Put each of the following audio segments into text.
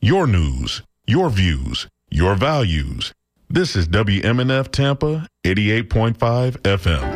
Your news, your views, your values. This is WMNF Tampa 88.5 FM.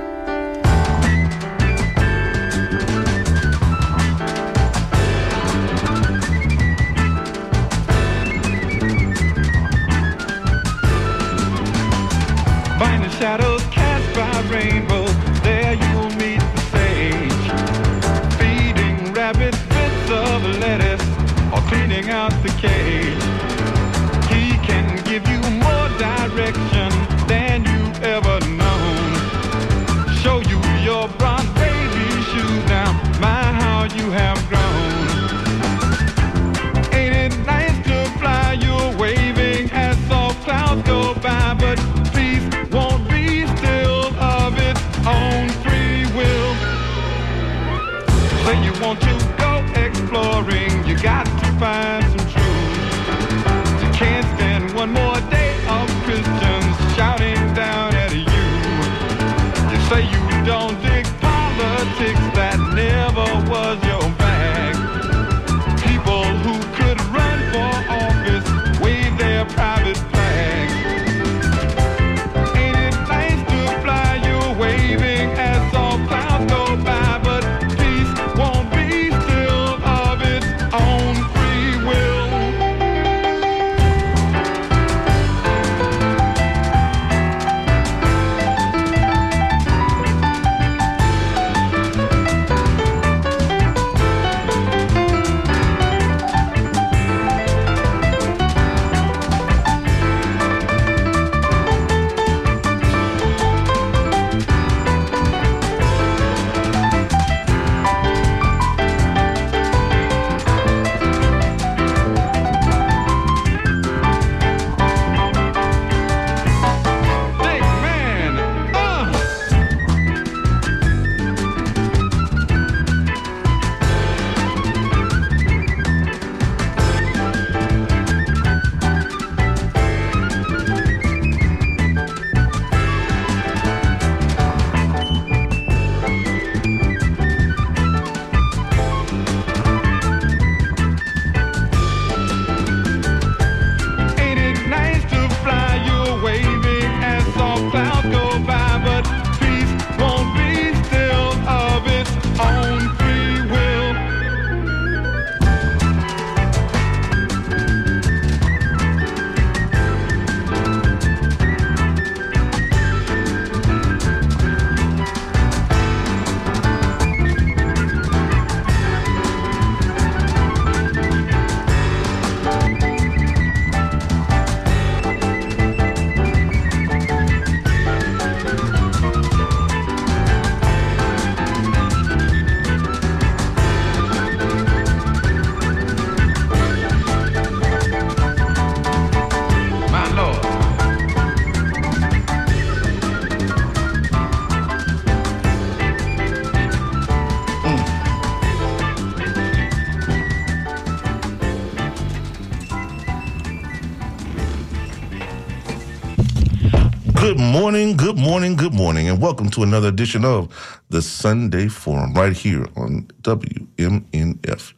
Morning, good morning, good morning, and welcome to another edition of the Sunday Forum right here on WMNF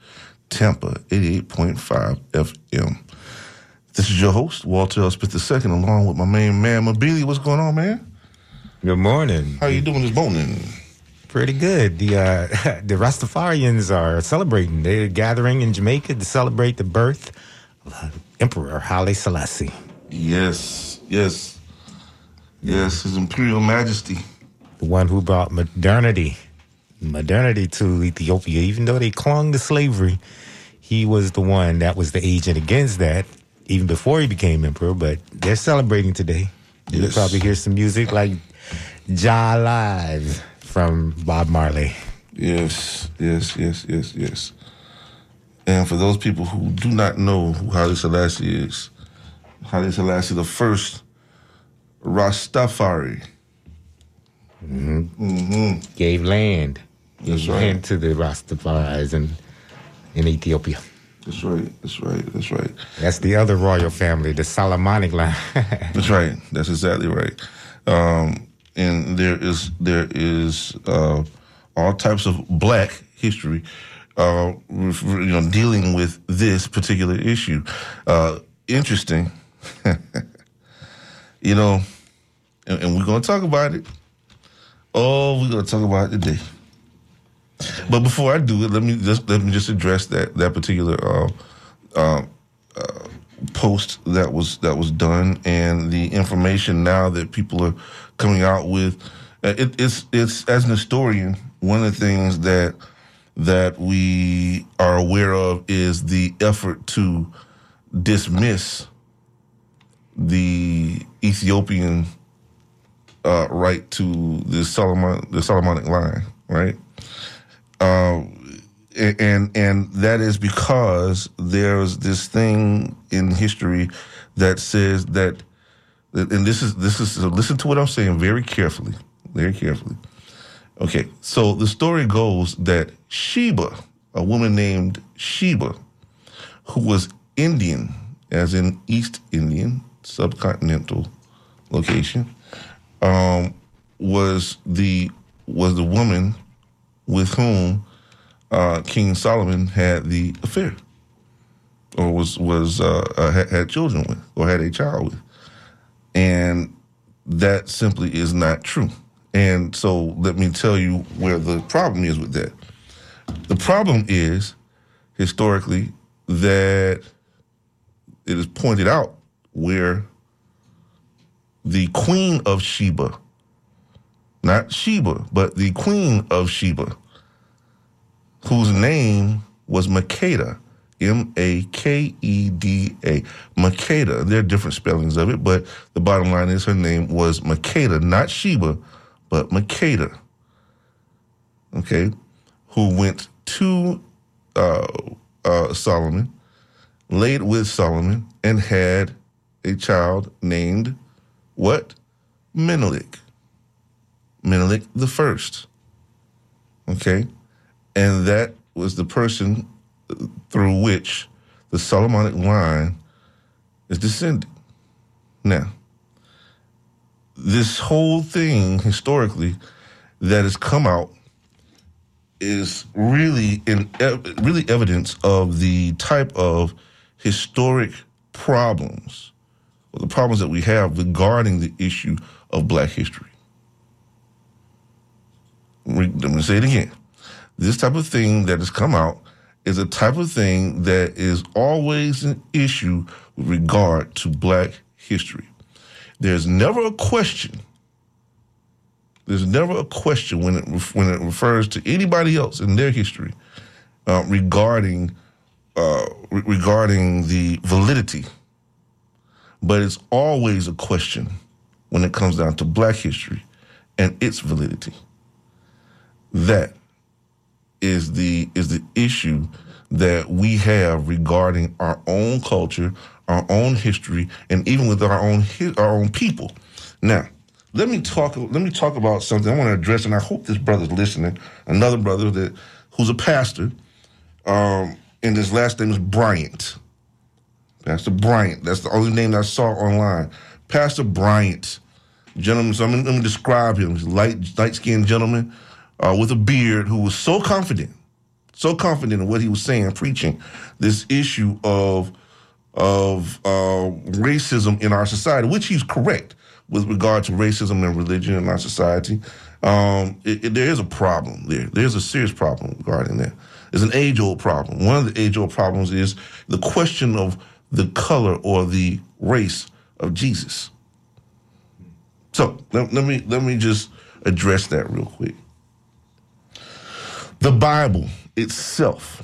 Tampa 88.5 FM. This is your host, Walter L. Smith II, along with my main man, Mabili. What's going on, man? Good morning. How you doing this morning? Pretty good. The uh, the Rastafarians are celebrating. They're gathering in Jamaica to celebrate the birth of Emperor Haile Selassie. Yes, yes, yes, His Imperial Majesty. the one who brought modernity, modernity to Ethiopia. Even though they clung to slavery, he was the one that was the agent against that, even before he became emperor. But they're celebrating today. You'll probably hear some music like "Jah Live" from Bob Marley. Yes, yes, yes, yes, yes. And for those people who do not know who Haile Selassie is, Haile Selassie the first Rastafari. Gave land, That's gave right. land to the Rastafaris in in Ethiopia. That's right. That's right. That's right. That's the other royal family, the Solomonic line. That's right. That's exactly right. Um, and there is there is uh, all types of black history uh, you know, dealing with this particular issue. Uh, interesting, you know, and, and we're to talk about it. Oh, we're to talk about it today. But before I do it, let me just let me just address that that particular uh, uh, uh, post that was that was done and the information now that people are coming out with. Uh, It, it's it's as an historian, one of the things that that we are aware of is the effort to dismiss the Ethiopian uh, right to the Solomon the Solomonic line, right? Uh, and and that is because there's this thing in history that says that, that- and this is this is so listen to what I'm saying very carefully, very carefully. Okay, so the story goes that Sheba, a woman named Sheba, who was Indian, as in East Indian, subcontinental location, um, was the was the woman with whom uh, King Solomon had the affair, or was was uh, uh, had, had children with, or had a child with, and that simply is not true. And so, let me tell you where the problem is with that. The problem is historically that it is pointed out where the queen of Sheba, not Sheba, but the queen of Sheba, whose name was Makeda, M A K E D A. Makeda. There are different spellings of it, but the bottom line is her name was Makeda, not Sheba, but Makeda. Okay, who went to uh, uh, Solomon, laid with Solomon, and had a child named what? Menelik. Menelik the first. Okay, and that was the person through which the Solomonic line is descended. Now, this whole thing historically that has come out is really in really evidence of the type of historic problems or the problems that we have regarding the issue of black history. Let me say it again. This type of thing that has come out is a type of thing that is always an issue with regard to black history. There's never a question. There's never a question when it when it refers to anybody else in their history uh, regarding uh, re- regarding the validity, but it's always a question when it comes down to Black history and its validity. That is the is the issue that we have regarding our own culture, our own history, and even with our own our own people. Now, let me talk. Let me talk about something I want to address, and I hope this brother's listening. Another brother that who's a pastor, um, and his last name is Bryant. Pastor Bryant. That's the only name I saw online. Pastor Bryant, gentleman. So I'm let me describe him. He's a light, light skinned gentleman uh, with a beard who was so confident, so confident in what he was saying, preaching this issue of of uh, racism in our society, which he's correct with regard to racism and religion in our society. Um, it, it- there is a problem there. There's a serious problem regarding that. It's an age old problem. One of the age old problems is the question of the color or the race of Jesus. So let, let me let me just address that real quick. The Bible itself,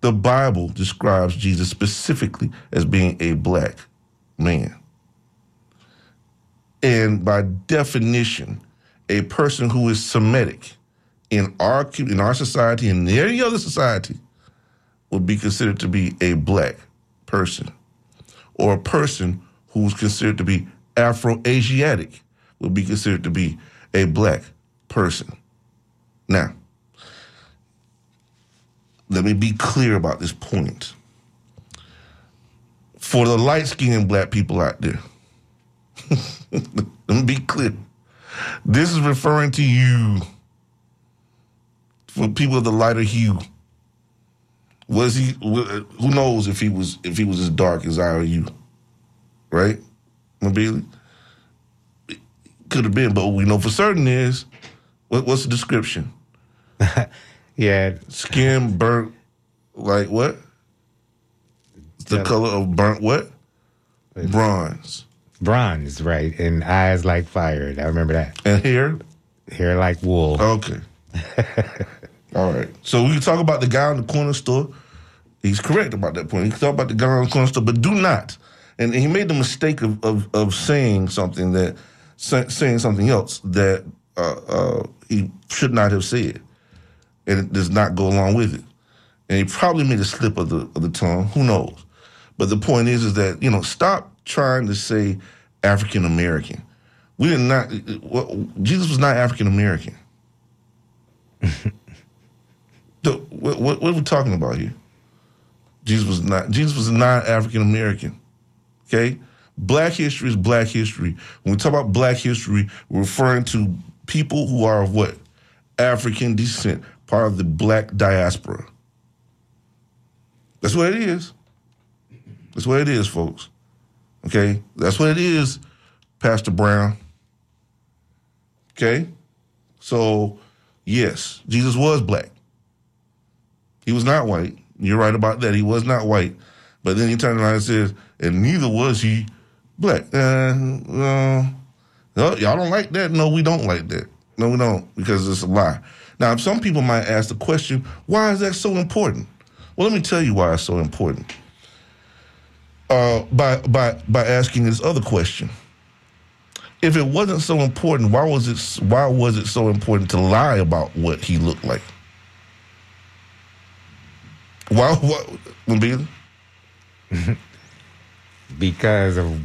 the Bible describes Jesus specifically as being a black man. And by definition, a person who is Semitic in our in our society and in any other society would be considered to be a black person, or a person who's considered to be Afro-Asiatic would be considered to be a black person. Now, let me be clear about this point. For the light skinned black people out there, let me be clear. This is referring to you. For people of the lighter hue, Was he? Who knows if he was if he was as dark as I or you, right? Mabili could have been, but what we know for certain is what, what's the description? Yeah, Skin burnt like what? The color of burnt what? Bronze bronze, right? And eyes like fire. I remember that. and hair. Hair like wool. Okay. All right. So we can talk about the guy in the corner store. He's correct about that point. You can talk about the guy in the corner store, but do not. And he made the mistake of of, of saying something that say, saying something else that uh, uh, he should not have said, and it does not go along with it. And he probably made a slip of the of the tongue. Who knows? But the point is, is that you know, stop trying to say African American. We did not. well, Jesus was not African American. The- what, what, what are we talking about here? Jesus was not. Jesus was not African American. Okay, Black history is Black history. When we talk about Black history, we're referring to people who are of what African descent, part of the Black diaspora. That's what it is. That's what it is, folks. Okay, that's what it is, Pastor Brown. Okay, so yes, Jesus was black. He was not white. You're right about that. He was not white. But then he turned around and says, and neither was he black. Uh, uh, y'all don't like that? No, we don't like that. No, we don't, because it's a lie. Now, some people might ask the question, why is that so important? Well, let me tell you why it's so important. Uh, by by by asking this other question. If it wasn't so important, why was it why was it so important to lie about what he looked like? Why what because of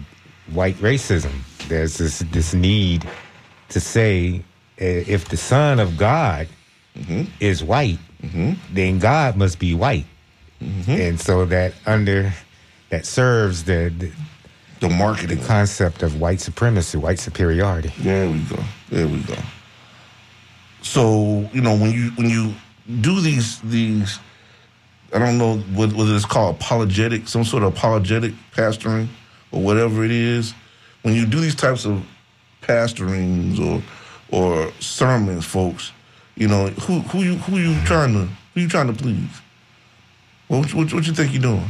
white racism. There's this this need to say uh, if the Son of God mm-hmm. is white, mm-hmm. then God must be white, mm-hmm. and so that under that serves the, the The marketing. concept of white supremacy, white superiority. There we go. There we go. So you know when you when you do these these, I don't know what whether it's called apologetic, some sort of apologetic pastoring or whatever it is. When you do these types of pastorings or or sermons, folks, you know who who you who you trying to who you trying to please? What what, what you think you're doing?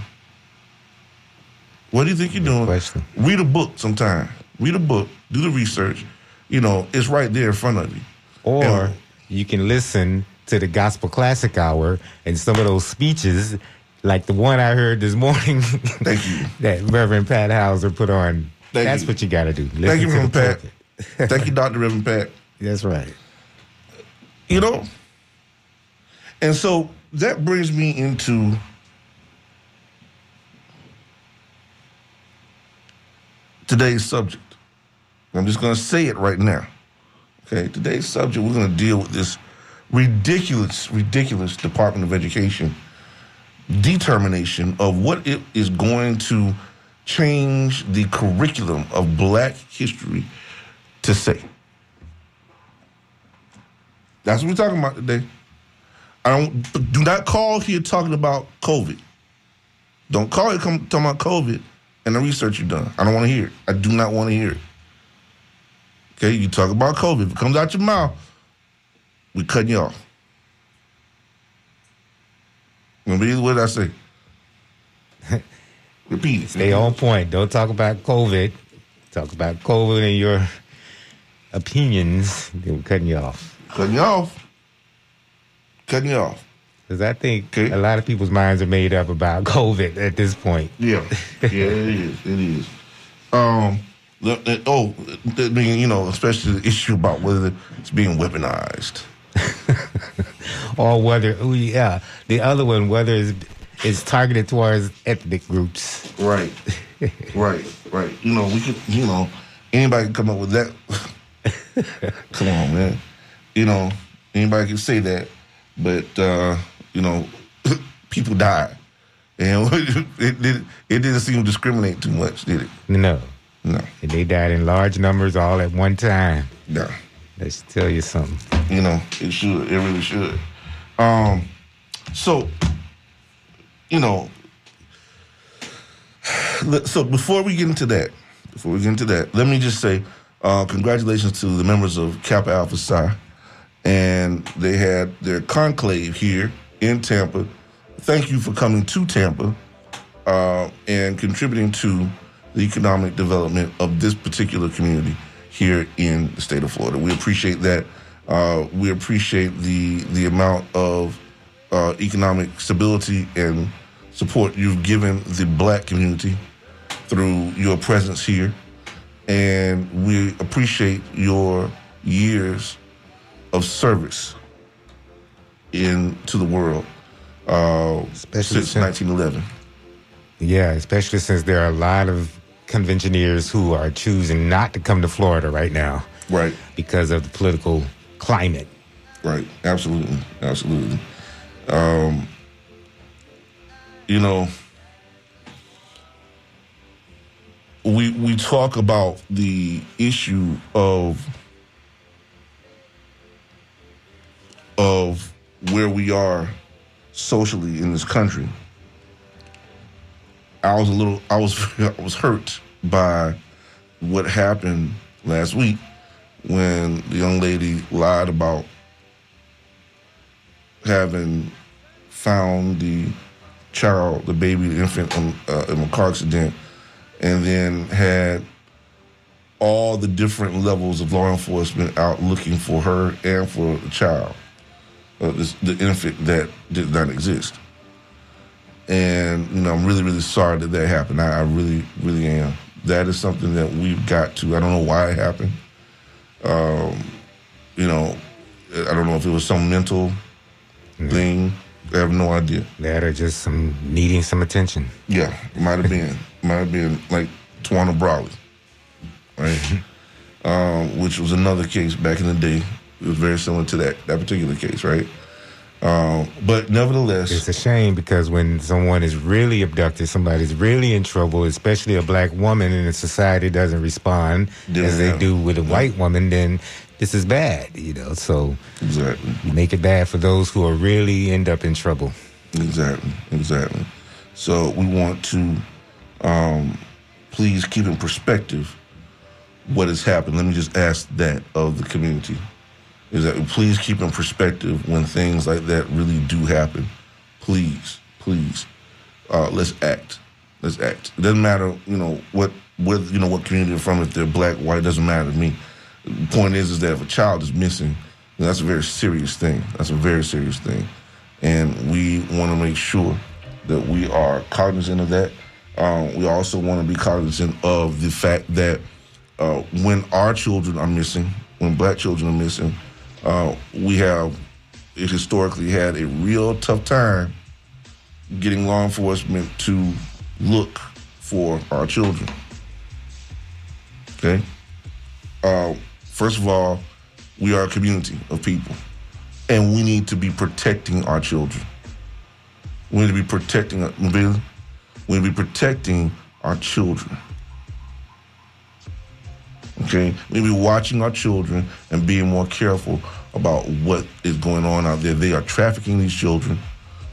What do you think you're doing? question. Read a book sometime. Read a book. Do the research. You know, it's right there in front of you. Or And- you can listen to the Gospel Classic Hour and some of those speeches, like the one I heard this morning Thank you. that Reverend Pat Hauser put on. Thank That's you. what you got to do. Listen Thank you, Reverend Pat. Thank you, Dr. Reverend Pat. That's right. You know? And so that brings me into today's subject. I'm just going to say it right now. Okay, today's subject, we're going to deal with this ridiculous, ridiculous Department of Education determination of what it is going to change the curriculum of black history to say. That's what we're talking about today. I don't do not call here talking about COVID. Don't call it come talking about COVID and the research you've done. I don't want to hear it. I do not want to hear it. Okay, you talk about COVID. If it comes out your mouth, we cutting you off. Remember what did I say? Repeat it. Stay on point. Don't talk about COVID. Talk about COVID and your opinions. Then we're cutting you off. Cutting you off. Cutting you off. Because I think Okay. a lot of people's minds are made up about COVID at this point. Yeah, yeah, it is. It is. Um, oh, you know, especially the issue about whether it's being weaponized. Or whether, oh yeah, the other one, whether it's, it's targeted towards ethnic groups. Right, right, right. You know, we could, you know, anybody can come up with that. come on, man. You know, anybody can say that, but uh, you know, people died, and it, did, it didn't seem to discriminate too much, did it? No. No, And they died in large numbers all at one time. no. That should tell you something. You know, it should. It really should. Um, so you know, so before we get into that, before we get into that, let me just say uh, congratulations to the members of Kappa Alpha Psi, and they had their conclave here in Tampa. Thank you for coming to Tampa uh, and contributing to the economic development of this particular community here in the state of Florida. We appreciate that. Uh, we appreciate the the amount of uh, economic stability and support you've given the black community through your presence here, and we appreciate your years of service into the world uh, Especially since since- 1911. Yeah, especially since there are a lot of conventioneers who are choosing not to come to Florida right now Right. because of the political climate. Right. Absolutely. Absolutely. Um, you know, we we talk about the issue of of where we are socially in this country. I was a little I was I was hurt by what happened last week when the young lady lied about having found the child, the baby, the infant in, uh, in a car accident, and then had all the different levels of law enforcement out looking for her and for the child, uh, this, the infant that did not exist. And you know, I'm really, really sorry that that happened. I, I really, really am. That is something that we've got to. I don't know why it happened. Um, you know, I don't know if it was some mental thing. I have no idea. That are just some needing some attention. Yeah, it might have been. might have been like Tawana Brawley, right? um, which was another case back in the day. It was very similar to that that particular case, right? Um, but nevertheless, It's a shame because when someone is really abducted, somebody's really in trouble, especially a black woman, and the society doesn't respond as they do with a white woman, then this is bad, you know. So exactly, you make it bad for those who are really end up in trouble. exactly, exactly. So we want to um, please keep in perspective what has happened. Let me just ask that of the community. Is that please keep in perspective when things like that really do happen. Please, please, uh, let's act. Let's act. It doesn't matter, you know, what what you know what community they're from. If they're black, white, it doesn't matter to me. The point is, is that if a child is missing, that's a very serious thing. That's a very serious thing, and we want to make sure that we are cognizant of that. Um, we also want to be cognizant of the fact that uh, when our children are missing, when black children are missing, uh, we have historically had a real tough time getting law enforcement to look for our children. Okay? Uh, first of all, we are a community of people, and we need to be protecting our children. We need to be protecting, we need to be protecting our children. Okay, we be watching our children and being more careful about what is going on out there. They are trafficking these children,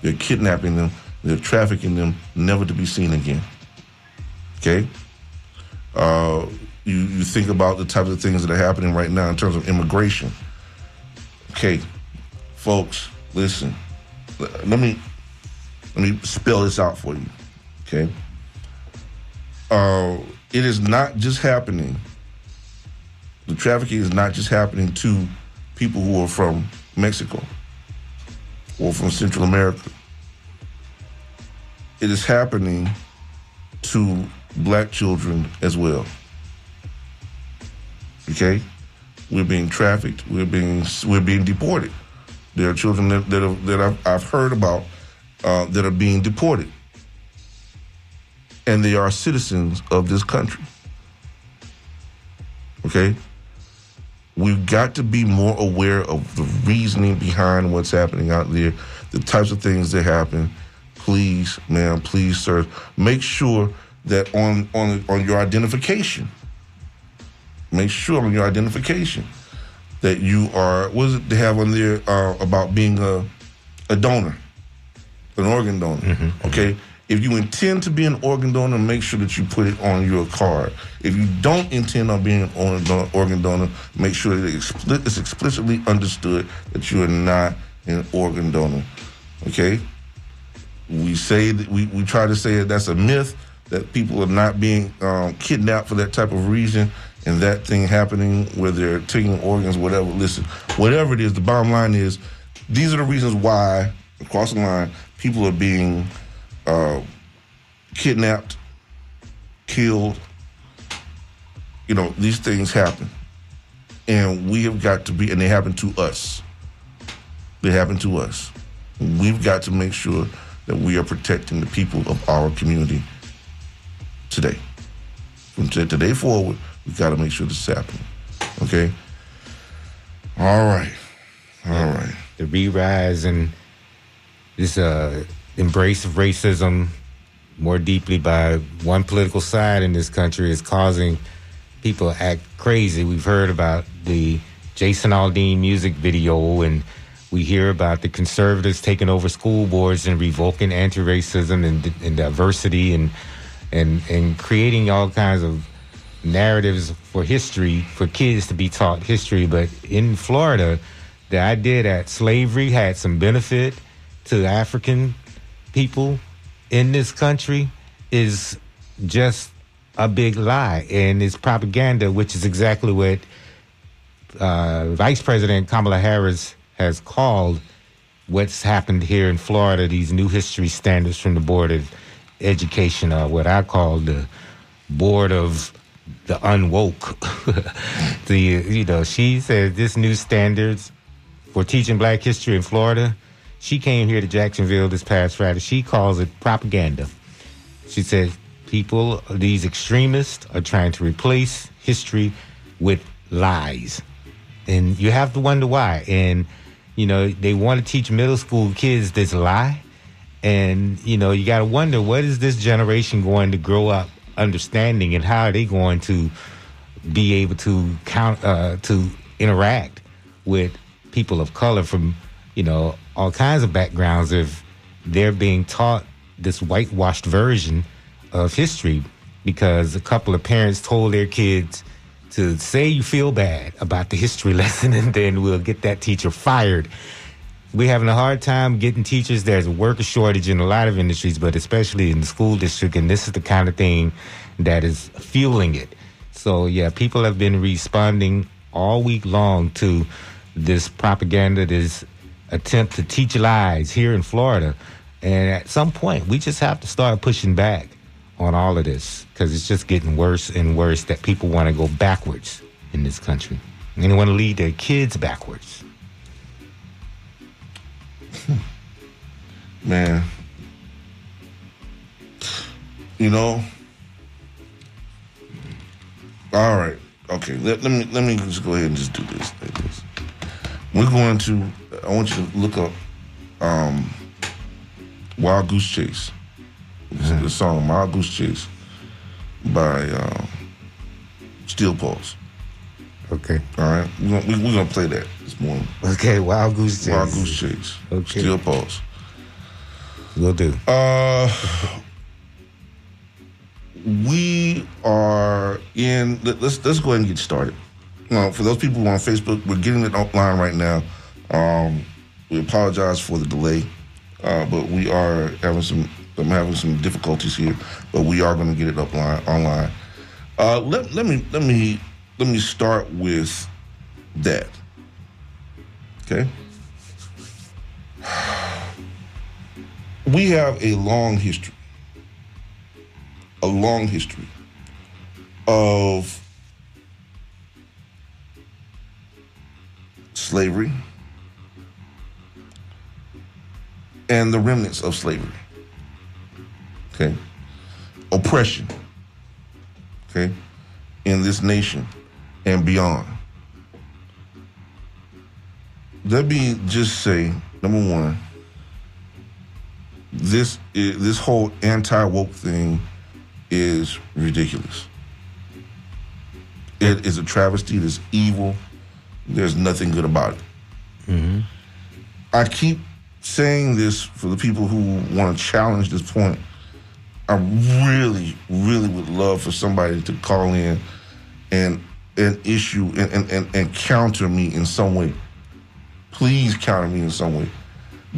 they're kidnapping them, they're trafficking them, never to be seen again. Okay, uh, you you think about the types of things that are happening right now in terms of immigration. Okay, folks, listen. Let me let me spell this out for you. Okay, uh, it is not just happening the trafficking is not just happening to people who are from Mexico or from Central America. It is happening to black children as well. Okay, we're being trafficked. We're being we're being deported. There are children that that, have, that I've, I've heard about uh, that are being deported, and they are citizens of this country. Okay, we've got to be more aware of the reasoning behind what's happening out there, the types of things that happen. Please, ma'am, please, sir, make sure that on on on your identification, make sure on your identification that you are. What is it they have on there uh, about being a a donor? an organ donor. Okay. If you intend to be an organ donor, make sure that you put it on your card. If you don't intend on being an organ donor, make sure that it's explicitly understood that you are not an organ donor. Okay we say that we, we try to say that that's a myth that people are not being um, kidnapped for that type of reason and that thing happening where they're taking organs whatever listen whatever it is the bottom line is these are the reasons why across the line people are being uh, kidnapped killed you know these things happen and we have got to be and they happen to us they happen to us we've got to make sure that we are protecting the people of our community today. From today forward, we got to make sure this is happening. Okay? All right. All right. the re-rise and this uh, embrace of racism more deeply by one political side in this country is causing people to act crazy. We've heard about the Jason Aldean music video, and we hear about the conservatives taking over school boards and revoking anti-racism and, and diversity and and and creating all kinds of narratives for history for kids to be taught history. But in Florida, the idea that slavery had some benefit to African people in this country is just a big lie and it's propaganda, which is exactly what uh, Vice President Kamala Harris has called what's happened here in Florida, these new history standards from the Board of Education, or what I call the Board of the Unwoke. the you know, she said this new standards for teaching Black history in Florida. She came here to Jacksonville this past Friday. She calls it propaganda. She says people, these extremists, are trying to replace history with lies. And you have to wonder why. And, you know, they want to teach middle school kids this lie. And, you know, you got to wonder what is this generation going to grow up understanding and how are they going to be able to count, uh, to interact with people of color from, you know, all kinds of backgrounds if they're being taught this whitewashed version of history because a couple of parents told their kids to say you feel bad about the history lesson and then we'll get that teacher fired. We're having a hard time getting teachers. There's a worker shortage in a lot of industries, but especially in the school district, and this is the kind of thing that is fueling it. So, yeah, people have been responding all week long to this propaganda, this attempt to teach lies here in Florida. And at some point, we just have to start pushing back on all of this because it's just getting worse and worse that people want to go backwards in this country. And they want to lead their kids backwards. Hmm. Man. You know. All right. Okay. Let, let me let me just go ahead and just do this. We're going to. I want you to look up um, "Wild Goose Chase." It's The song "Wild Goose Chase" by um, Steel Pulse. Okay. All right. We're gonna, we, we're gonna play that this morning. Okay. Wild Goose Chase. Wild Goose Chase. Okay. Steel Pulse. Will do. Uh, we are in. let- Let's let's go ahead and get started. Now, for those people who are on Facebook, we're getting it online right now. Um, we apologize for the delay, uh, but we are having some. I'm having some difficulties here, but we are going to get it up line, online. Uh, let, let me let me let me start with that. Okay. we have a long history, a long history of slavery and the remnants of slavery. Okay. Oppression. Okay. In this nation and beyond. Let me just say, number one, this this whole anti woke thing is ridiculous. It is a travesty. It is evil. There's nothing good about it. Mm-hmm. I keep saying this for the people who want to challenge this point. I really, really would love for somebody to call in and and issue and, and, and, and counter me in some way. Please counter me in some way.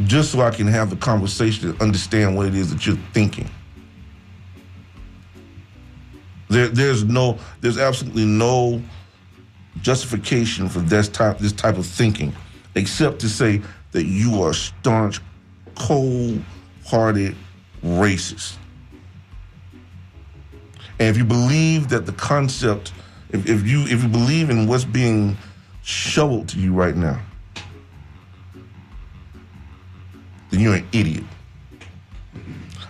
Just so I can have the conversation and understand what it is that you're thinking. There, there's no, there's absolutely no justification for this type, this type of thinking, except to say that you are staunch, cold-hearted racist. And if you believe that the concept, if, if you if you believe in what's being shoveled to you right now, then you're an idiot.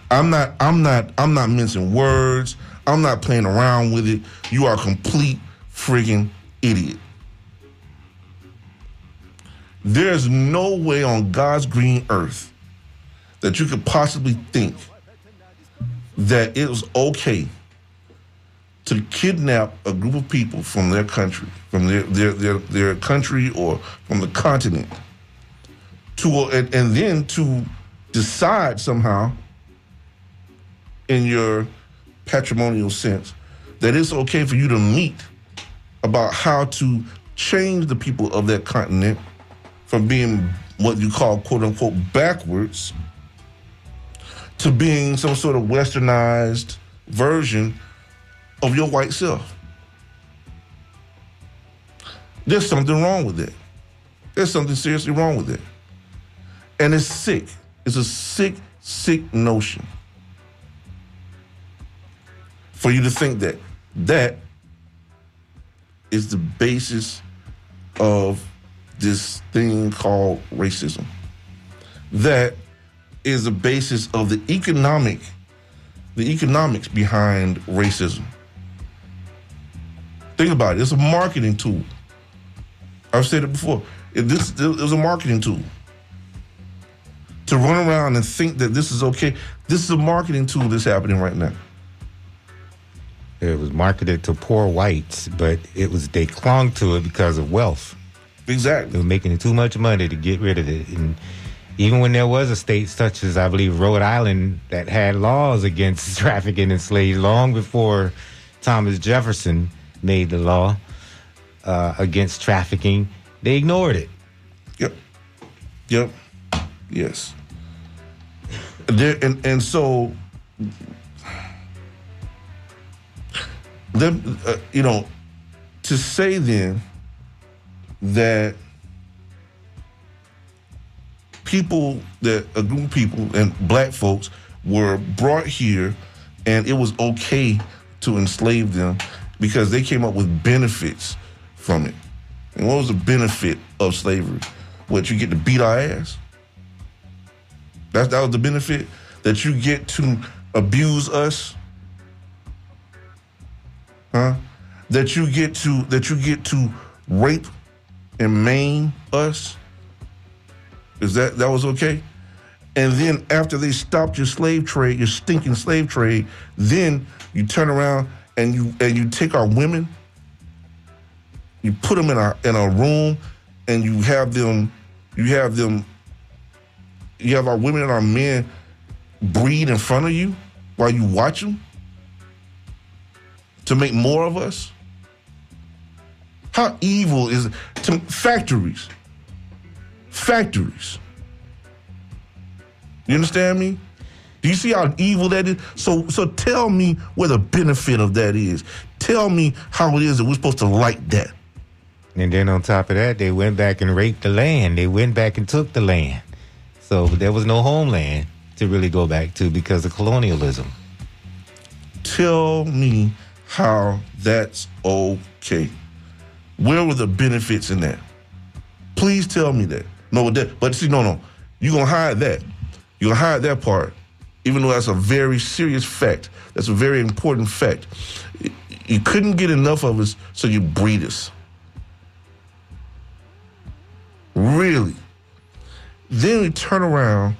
I'm not I'm not I'm not mincing words. I'm not playing around with it. You are a complete friggin' idiot. There's no way on God's green earth that you could possibly think that it was okay to kidnap a group of people from their country, from their their their, their country or from the continent, to and, and then to decide somehow in your patrimonial sense that it's okay for you to meet about how to change the people of that continent from being what you call quote unquote backwards to being some sort of westernized version of your white self. There's something wrong with it. There's something seriously wrong with it. And it's sick. It's a sick, sick notion for you to think that that is the basis of this thing called racism. That is the basis of the economic, the economics behind racism. Think about it. It's a marketing tool. I've said it before. It, this it was a marketing tool. To run around and think that this is okay. This is a marketing tool that's happening right now. It was marketed to poor whites, but it was they clung to it because of wealth. They were making too much money to get rid of it. And even when there was a state such as I believe Rhode Island that had laws against trafficking in slaves long before Thomas Jefferson made the law uh, against trafficking, they ignored it. Yep. Yep. Yes. There and and so them uh, you know to say then that people that a group of people and black folks were brought here and it was okay to enslave them because they came up with benefits from it. And what was the benefit of slavery? What you get to beat our ass? That's that was the benefit that you get to abuse us, huh? That you get to that you get to rape and maim us. Is that that was okay? And then after they stopped your slave trade, your stinking slave trade, then you turn around and you and you take our women, you put them in a in a room, and you have them, you have them, you have our women and our men breed in front of you while you watch them to make more of us. How evil is To factories, factories. You understand me? Do you see how evil that is? So, so tell me where the benefit of that is. Tell me how it is that we're supposed to like that. And then on top of that, they went back and raped the land. They went back and took the land. So there was no homeland to really go back to because of colonialism. Tell me how that's okay. Where were the benefits in that? Please tell me that. No, that, but see, no, no. You're gonna hide that. You're gonna hide that part, even though that's a very serious fact. That's a very important fact. You couldn't get enough of us, so you breed us. Really. Then we turn around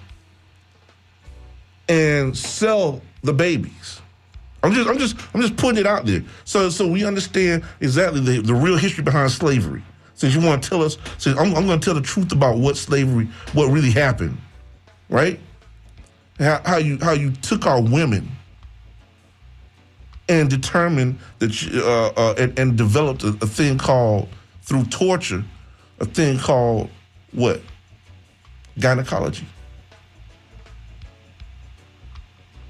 and sell the babies. I'm just, I'm just, I'm just putting it out there, so so we understand exactly the, the real history behind slavery. Since you want to tell us, so I'm, I'm going to tell the truth about what slavery, what really happened right? How, how you how you took our women and determined that you, uh, uh, and, and developed a, a thing called through torture, a thing called what? Gynecology.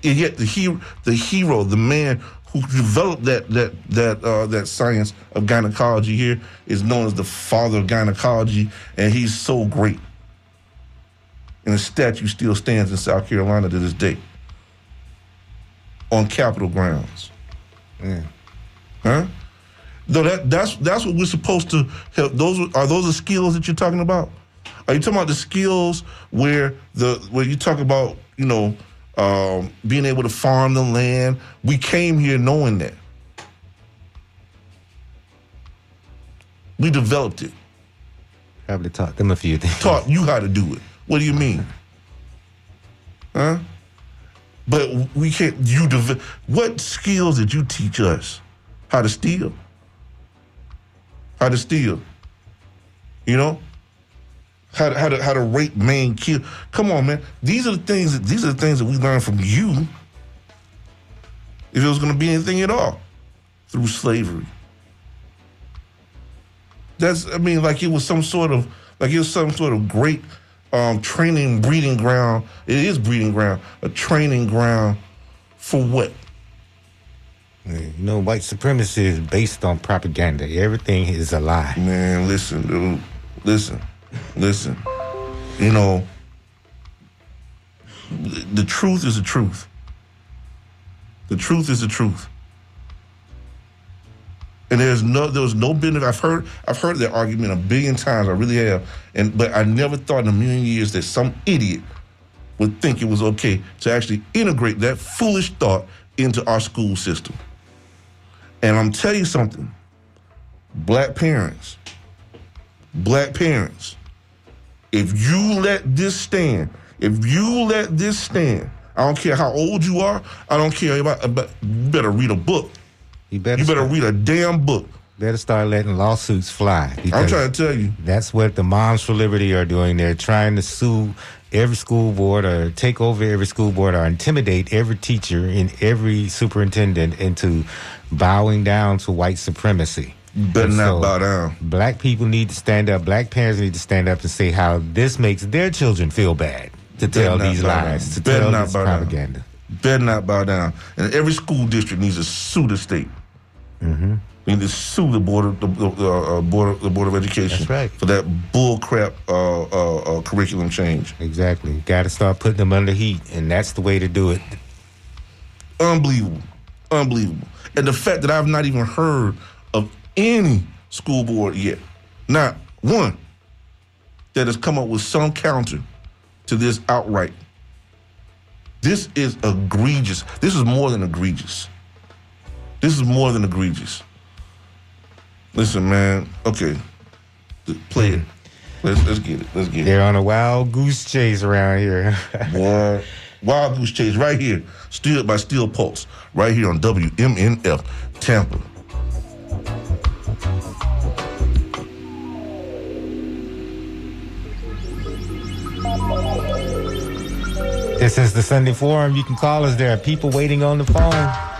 And yet the hero, the hero, the man who developed that that that uh, that science of gynecology here is known as the father of gynecology, and he's so great. And the statue still stands in South Carolina to this day on Capitol grounds. Huh? No, that that's that's what we're supposed to help. Those are those the skills that you're talking about. Are you talking about the skills where the where you talk about you know um, being able to farm the land? We came here knowing that. We developed it. Probably taught them a few things. Taught you how to do it. What do you mean? Huh? But we can't. You dev- What skills did you teach us? How to steal? How to steal? You know? How to, how to how to rape, man, kill. Come on, man. These are the things. That, these are the things that we learned from you. If it was going to be anything at all, through slavery. That's. I mean, like it was some sort of like it was some sort of great um, training breeding ground. It is breeding ground. A training ground for what? You know, white supremacy is based on propaganda. Everything is a lie. Man, listen, dude. Listen, listen. You know, the truth is the truth. The truth is the truth. And there's no there was no benefit. I've heard I've heard that argument a billion times. I really have. And but I never thought in a million years that some idiot would think it was okay to actually integrate that foolish thought into our school system. And I'm telling you something, black parents, black parents, if you let this stand, if you let this stand, I don't care how old you are, I don't care about, uh, about you better read a book. You better, You better start, read a damn book. better start letting lawsuits fly. I'm trying to tell you. That's what the Moms for Liberty are doing. They're trying to sue every school board or take over every school board or intimidate every teacher and every superintendent into bowing down to white supremacy. And not so, bow down. Black people need to stand up. Black parents need to stand up and say how this makes their children feel bad to Better tell these down. lies, to Better tell not this bow down. propaganda. Better not bow down. And every school district needs to sue the state. Mm-hmm. They need to sue the board of the, the, uh, board of, the board of education right. for that bull crap uh, uh, uh, curriculum change. Exactly. Got to start putting them under heat, and that's the way to do it. Unbelievable, unbelievable. And the fact that I've not even heard any school board yet, not one, that has come up with some counter to this outright. This is egregious. This is more than egregious. This is more than egregious. Listen, man. Okay, play it. Hmm. Let's let's get it. Let's get it. They're on a wild goose chase around here. Boy, Wild Goose Chase right here, steered by Steel Pulse, right here on WMNF Tampa. This is the Sunday Forum. You can call us. There are people waiting on the phone.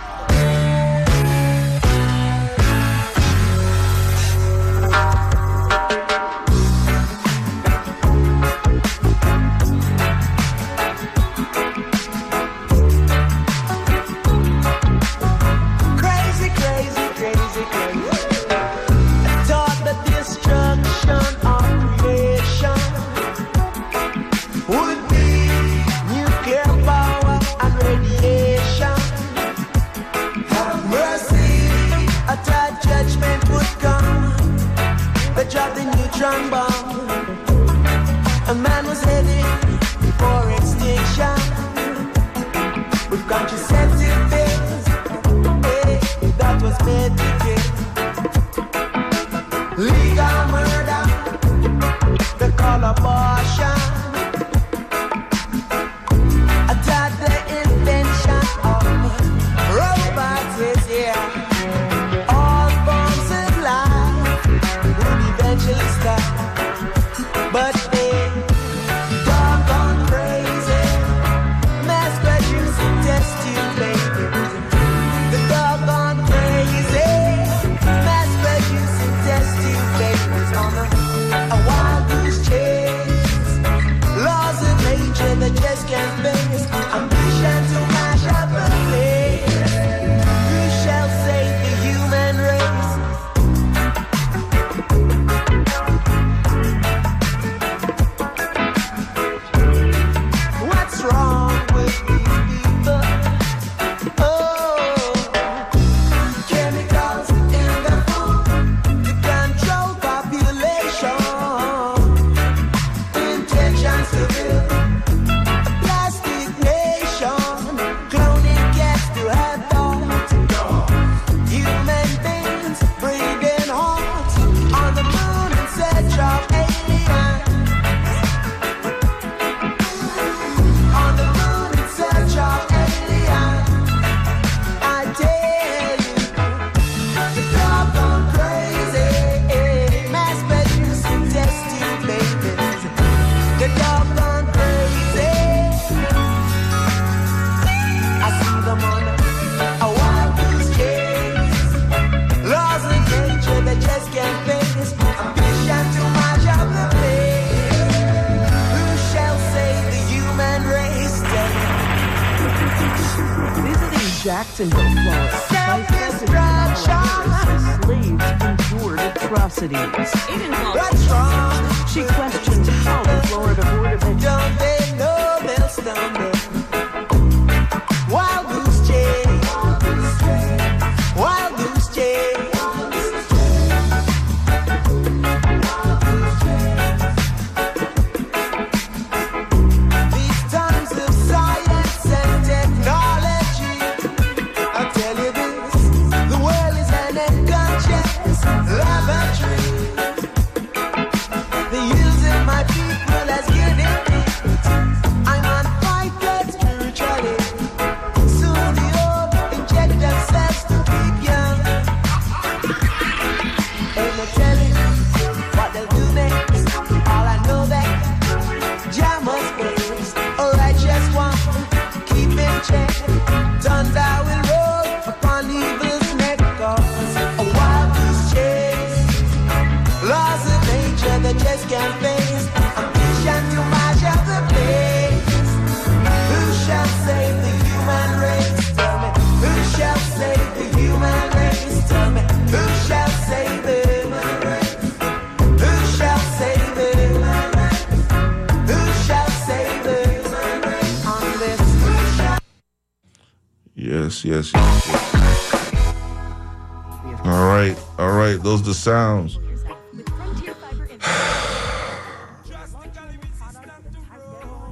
Sounds.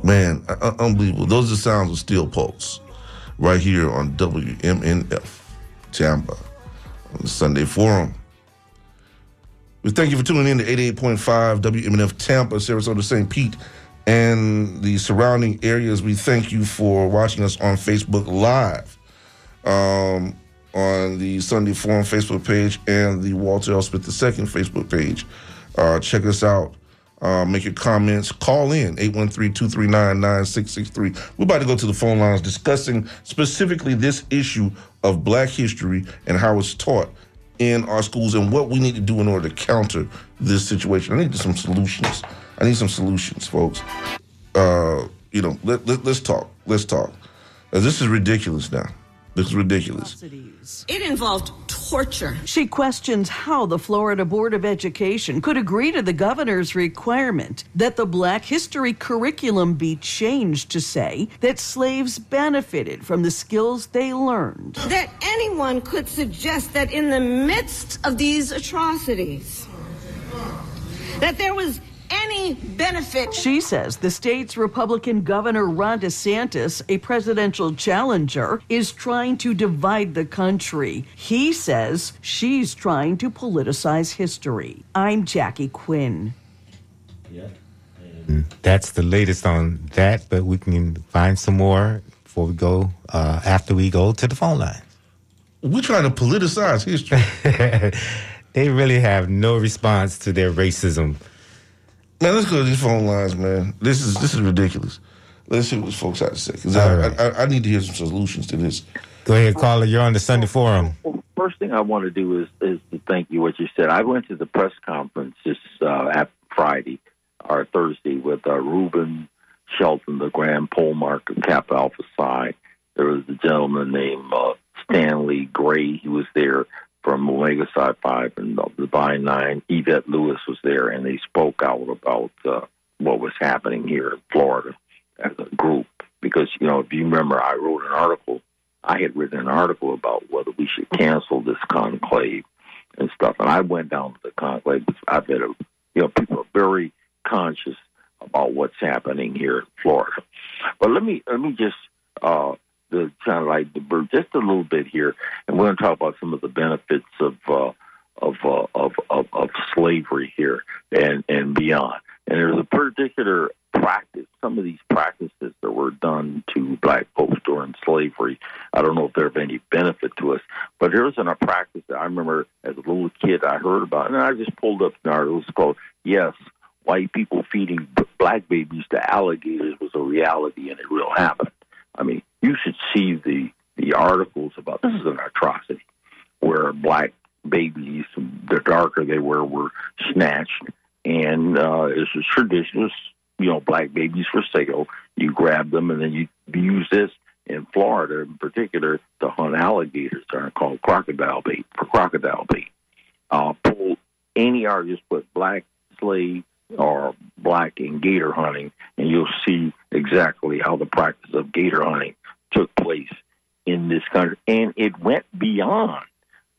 Man, uh, uh, unbelievable. Those are the sounds of Steel Pulse right here on WMNF Tampa on the Sunday Forum. We thank you for tuning in to 88.5 WMNF Tampa, Sarasota, St. Pete, and the surrounding areas. We thank you for watching us on Facebook Live, um, on the Sunday Forum Facebook page and the Walter L. Smith II Facebook page. Uh, check us out. Uh, make your comments. Call in 813-239-9663. We're about to go to the phone lines discussing specifically this issue of black history and how it's taught in our schools and what we need to do in order to counter this situation. I need some solutions. I need some solutions, folks. Uh, you know, let, let, let's talk. Let's talk. This is ridiculous now. This is ridiculous. It involved torture. She questions how the Florida Board of Education could agree to the governor's requirement that the Black History curriculum be changed to say that slaves benefited from the skills they learned. That anyone could suggest that in the midst of these atrocities, that there was any benefit. She says the state's Republican Governor Ron DeSantis, a presidential challenger, is trying to divide the country. He says she's trying to politicize history. I'm Jackie Quinn. That's the latest on that, but we can find some more before we go, uh, after we go to the phone line. We're trying to politicize history. They really have no response to their racism. Man, let's go to these phone lines, man. This is this is ridiculous. Let's see what folks have to say. Because I, All right. I, I need to hear some solutions to this. Go ahead, caller. You're on the Sunday Forum. Well, first thing I want to do is is to thank you what you said. I went to the press conference this uh, at Friday or Thursday with uh, Reuben Shelton, the Grand Polemarch of Kappa Alpha Psi. There was a gentleman named uh, Stanley Gray. He was there from Omega Psi Phi and the Divine Nine. Yvette Lewis was there, and they spoke out about uh, what was happening here in Florida as a group. Because you know, if you remember, I wrote an article I had written an article about whether we should cancel this conclave and stuff. And I went down to the conclave. I've a, you know, people are very conscious about what's happening here in Florida. But let me let me just uh, the kind of like the bird just a little bit here, and we're going to talk about some of the benefits of uh, of, uh, of of of slavery here and and beyond. And there's a particular practice, some of these practices that were done to black folks during slavery. I don't know if they're any benefit to us, but there was a practice that I remember as a little kid I heard about, and I just pulled up an article. Called "Yes, White People Feeding Black Babies to Alligators Was a Reality and It Real Happened." I mean, you should see the the articles about this is an atrocity where black babies, the darker they were, were snatched, and uh, it's a tradition. You know, black babies for sale. You grab them and then you use this in Florida, in particular, to hunt alligators. They're called crocodile bait for crocodile bait. Uh, pull any or just put black slave or black in gator hunting, and you'll see exactly how the practice of gator hunting took place in this country, and it went beyond,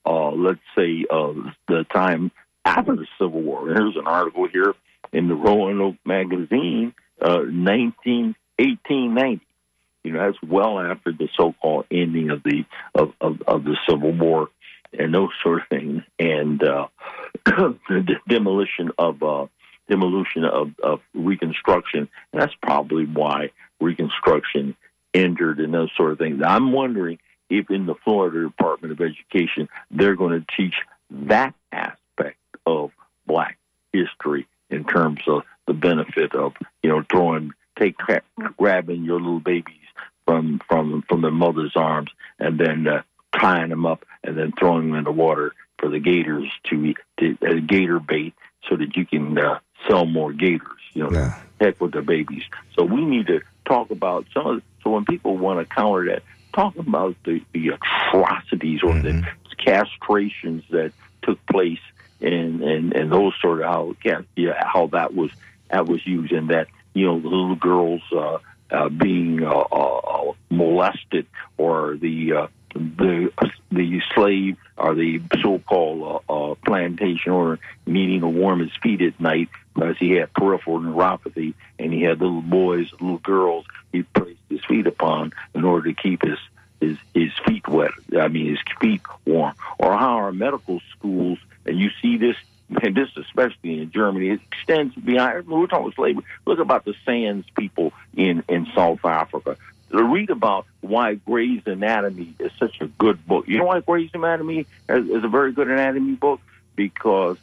uh, let's say, uh, the time after the Civil War. Here's an article here in the Roanoke magazine, uh, 19, 1890. You know, that's well after the so-called ending of the of, of, of the Civil War and those sort of things, and uh, the demolition of uh, demolition of, of Reconstruction. And that's probably why Reconstruction entered and those sort of things. I'm wondering if in the Florida Department of Education they're going to teach that aspect of black history in terms of the benefit of you know throwing take grabbing your little babies from from from their mother's arms and then uh, tying them up and then throwing them in the water for the gators to, to uh, gator bait so that you can uh, sell more gators. You know, Yeah. heck with the babies. So we need to talk about some of. So when people want to counter that, talk about the, the atrocities or the castrations that took place and and and those sort of how yeah how that was that was used and that you know the little girls uh, uh, being uh, uh, molested or the uh, the the slave or the so-called uh, uh, plantation owner needing to warm his feet at night because he had peripheral neuropathy and he had little boys, little girls he placed his feet upon in order to keep his his his feet wet. I mean his feet warm. Or how our medical schools and you see this and this especially in Germany, it extends beyond we're talking slavery. Look about the Sands people in, in South Africa. Read about why Gray's Anatomy is such a good book. You know why Gray's Anatomy is, a very good anatomy book? Because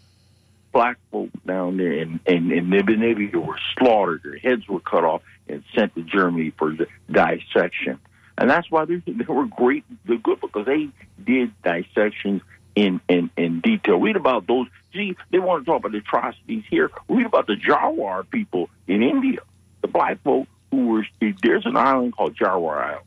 black folk down there in, in, in Namibia were slaughtered, their heads were cut off and sent to Germany for dissection. And that's why they, they were great, they're good because they did dissections in, in, in detail. Read about those. Gee, they want to talk about the atrocities here. Read about the Jawar people in India, the black folk There's an island called Jawar Island.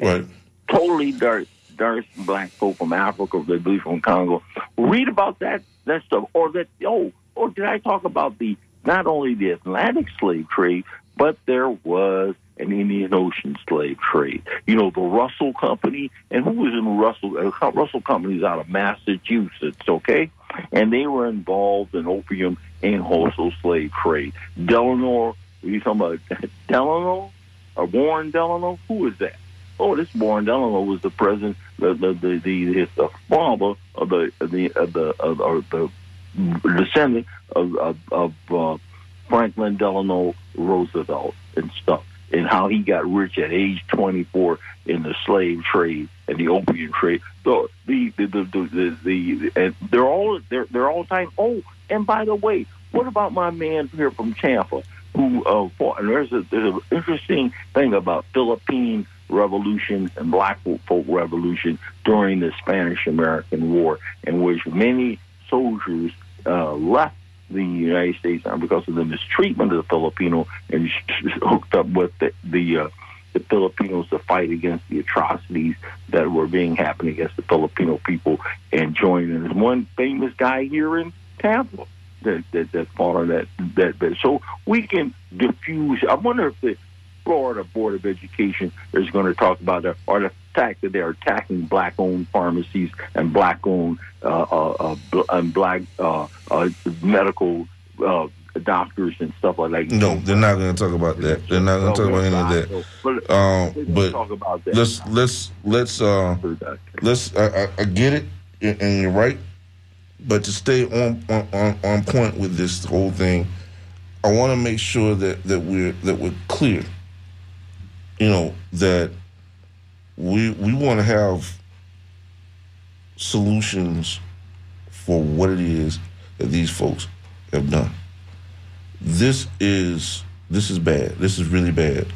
Right. Totally dark, dark black folk from Africa, they believe from Congo. Read about that that stuff, or that. Oh, or did I talk about the not only the Atlantic slave trade, but there was an Indian Ocean slave trade. You know, the Russell Company, and who was in the Russell? Uh, Russell Company is out of Massachusetts, okay? And they were involved in opium and wholesale slave trade. Delano, Were you talking about Delano or Warren Delano? Who is that? Oh, this Warren Delano was the president, the the the the, the father of the the of the of, of the descendant of of, of uh, Franklin Delano Roosevelt and stuff, and how he got rich at age 24 in the slave trade and the opium trade. So the the the the, the, the and they're all they're they're all time. Oh, and by the way, what about my man here from Tampa who uh, fought? And there's a there's an interesting thing about Philippine revolution and black folk revolution during the Spanish American War, in which many soldiers uh, left the United States because of the mistreatment of the Filipino and hooked up with the the, uh, the Filipinos to fight against the atrocities that were being happened against the Filipino people and joined. And there's one famous guy here in Tampa that that, that on that, that that. So we can diffuse. I wonder if the Florida Board of Education is going to talk about that, or the fact that they're attacking black-owned pharmacies and black-owned uh, uh, uh, and black uh, uh, medical uh, doctors and stuff like that. No, they're not going to talk about that. They're not going to talk about any of that. Um, but talk about that. let's let's let's uh let's I, I, I get it and you're right but to stay on, on on point with this whole thing i want to make sure that that we're that we're clear. You know that we we want to have solutions for what it is that these folks have done. This is this is bad. This is really bad.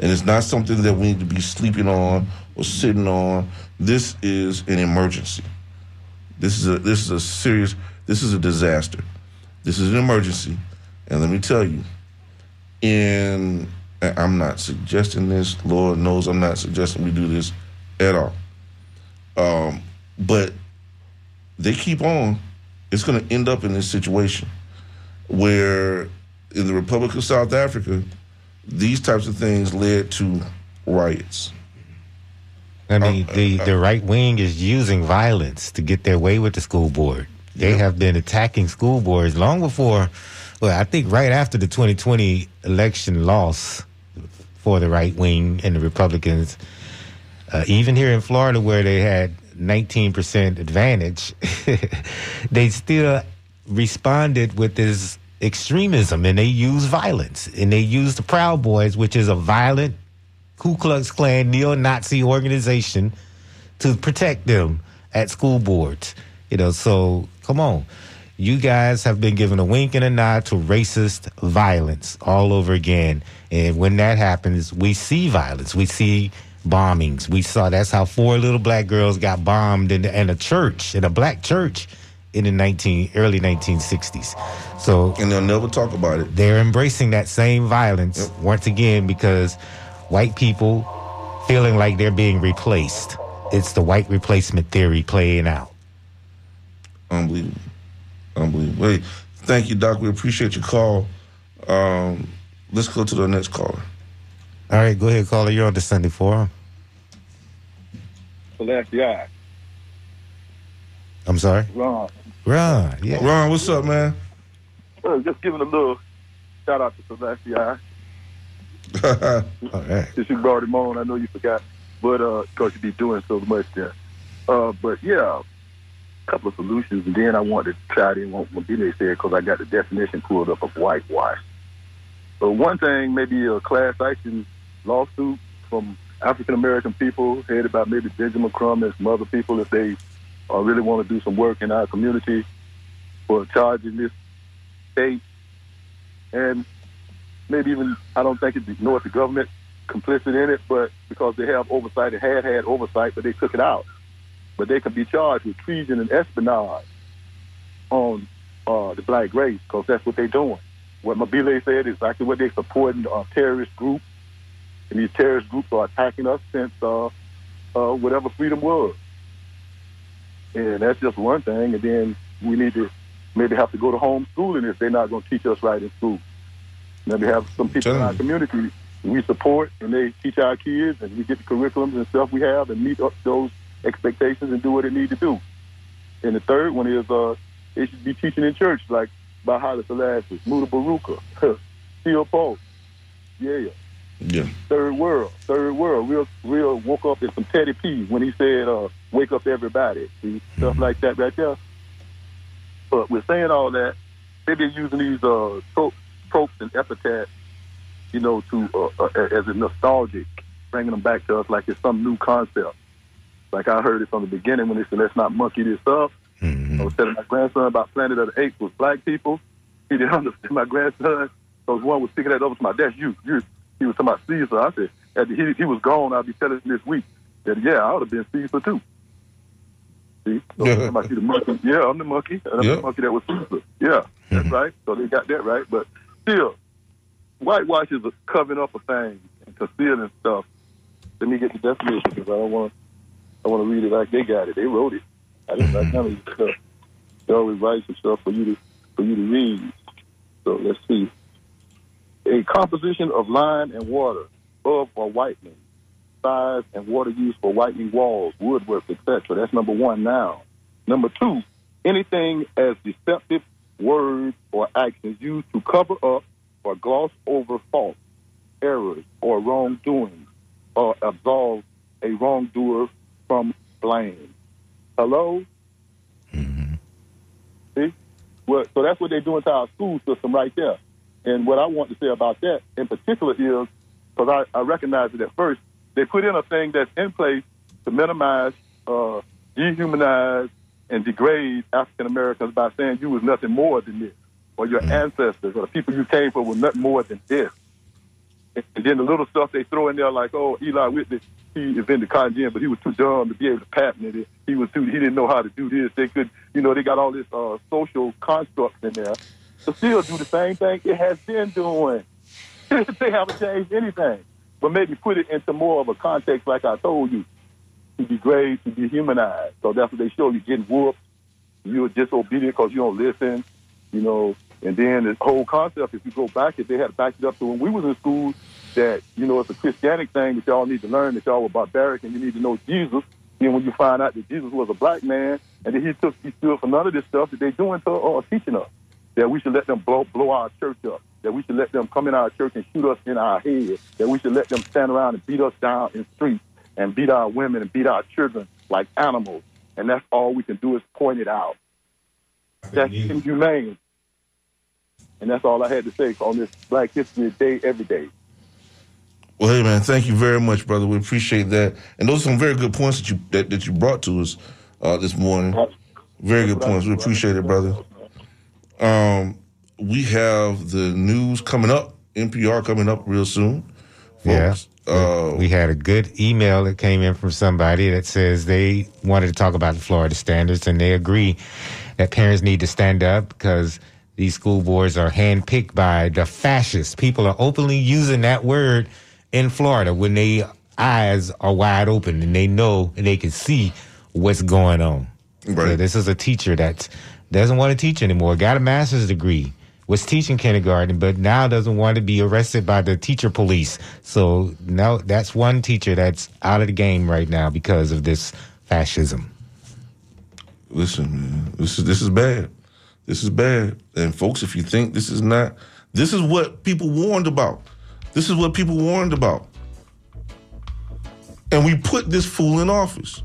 And it's not something that we need to be sleeping on or sitting on. This is an emergency this is a this is a serious this is a disaster. This is an emergency. And let me tell you, in And I'm not suggesting this. Lord knows I'm not suggesting we do this at all. Um, but they keep on. It's going to end up in this situation where in the Republic of South Africa, these types of things led to riots. I mean, the, the right wing is using violence to get their way with the school board. They have been attacking school boards long before, well, I think right after the 2020 election loss for the right wing and the Republicans. Uh, even here in Florida, where they had 19% advantage, they still responded with this extremism and they used violence. And they used the Proud Boys, which is a violent Ku Klux Klan neo Nazi organization, to protect them at school boards. You know, so come on. You guys have been given a wink and a nod to racist violence all over again. And when that happens, we see violence. We see bombings. We saw that's how four little black girls got bombed in, in a church, in a black church in the 19 early 1960s. So And they'll never talk about it. they're embracing that same violence once again because white people feeling like they're being replaced. It's the white replacement theory playing out. Unbelievable. Unbelievable. Hey, thank you, Doc. We appreciate your call. Um, let's go to the next caller. All right, go ahead, caller. You're on the Sunday Forum. Celestia, I'm sorry. Ron. Ron, yeah. Ron, what's up, man? Uh, just giving a little shout out to Celestia. All right. Since you brought him I know you forgot, but uh, because you be doing so much there. Uh, but yeah, a couple of solutions, and then I wanted to try in what Billy said because I got the definition pulled up of whitewash. But one thing, maybe a class action lawsuit from African American people headed by maybe Benjamin Crump and some other people if they uh, really want to do some work in our community for charging this state and maybe even I don't think it's ignored the government complicit in it, but because they have oversight, they had had oversight, but they took it out. But they could be charged with treason and espionage on uh, the black race because that's what they're doing. What Mabile said is exactly what they're supporting a terrorist group, and these terrorist groups are attacking us since uh, uh, whatever freedom was. And that's just one thing. And then we need to maybe have to go to homeschooling if they're not going to teach us right in school. Maybe have some people in our community we support and they teach our kids and we get the curriculums and stuff we have and meet up those expectations and do what it need to do. And the third one is uh, they should be teaching in church like by Haile Selassie, Mutabaruka, Steel Pulse. Yeah. Yeah. Third world, third world. Real, real woke up in some Teddy P when he said, uh, "Wake up, everybody." See stuff like that right there. But we're saying all that. They've been using these uh, tropes, tropes and epithets, you know, to uh, uh, as a nostalgic, bringing them back to us like it's some new concept. Like I heard it from the beginning when they said, "Let's not monkey this up." I was telling my grandson about Planet of the Apes with black people. He didn't understand my grandson. So one was picking that up to my dad. You, you. He was talking about Caesar. I said, after he, he was gone. I'll be telling him this week that yeah, I would have been Caesar too. See, so Yeah. I'm the monkey. Yeah, I'm the monkey. And I'm Yeah. the monkey that was Caesar. Yeah, that's right. So they got that right. But still, whitewash is a covering up of things and concealing stuff. Let me get the definition because I don't want. I want to read it like they got it. They wrote it. I didn't write none of stuff. They always write some stuff for you to for you to read. So let's see. A composition of lime and water, of or whitening, size and water used for whitening walls, woodwork, etc. That's number one now. Number two, anything as deceptive words or actions used to cover up or gloss over faults, errors, or wrongdoing, or absolve a wrongdoer from blame. Hello? See? Well, so that's what they're doing to our school system right there. And what I want to say about that in particular is, because I, I recognize it at first, they put in a thing that's in place to minimize, uh, dehumanize, and degrade African Americans by saying you was nothing more than this, or your ancestors, or the people you came from were nothing more than this. And, and then the little stuff they throw in there, like, oh, Eli Whitney, he invented cotton gin, but he was too dumb to be able to patent it. He was too, he didn't know how to do this. They could, you know, they got all this uh, social constructs in there to still do the same thing it has been doing. they haven't changed anything. But maybe put it into more of a context, like I told you, to degrade, to dehumanize. So that's what they show you getting whooped. You're disobedient because you don't listen, you know. And then this whole concept, if you go back, if they had backed it up to when we was in school, that you know it's a Christianic thing that y'all need to learn that y'all were barbaric and you need to know Jesus. Then when you find out that Jesus was a black man and that he took he stood for none of this stuff that they're doing to or teaching us, that we should let them blow blow our church up, that we should let them come in our church and shoot us in our head, that we should let them stand around and beat us down in the streets and beat our women and beat our children like animals. And that's all we can do is point it out. That's inhumane. And that's all I had to say on this Black History Day every day. Well, hey man, thank you very much, brother. We appreciate that, and those are some very good points that you that, that you brought to us uh, this morning. Very good points. We appreciate it, brother. Um, we have the news coming up, NPR coming up real soon. Yeah. Uh, we had a good email that came in from somebody that says they wanted to talk about the Florida standards and they agree that parents need to stand up because these school boards are handpicked by the fascists. People are openly using that word in Florida when they eyes are wide open and they know and they can see what's going on. So this is a teacher that doesn't want to teach anymore, got a master's degree, was teaching kindergarten, but now doesn't want to be arrested by the teacher police. So now that's one teacher that's out of the game right now because of this fascism. listen, man, this is this is bad. This is bad. And folks, if you think this is not, this is what people warned about. This is what people warned about. And we put this fool in office.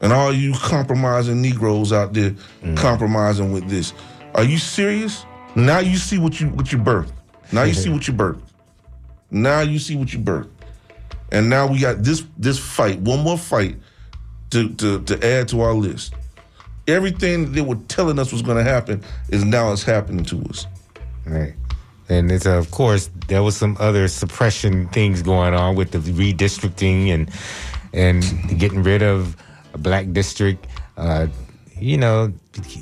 And all you compromising Negroes out there mm. compromising with this. Are you serious? Now you see what you what you birth. Now you see what you birth. Now you see what you birth. And now we got this this fight, one more fight to, to, to add to our list. Everything they were telling us was going to happen is now it's happening to us. Right. And it's, uh, of course, there was some other suppression things going on with the redistricting and and getting rid of a black district. Uh, you know,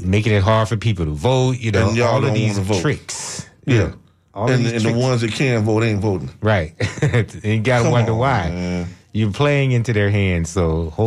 making it hard for people to vote. You know, all of these tricks. Yeah. All and and the ones that can vote ain't voting. Right. and you got to wonder on, why. man. You're playing into their hands. So hopefully.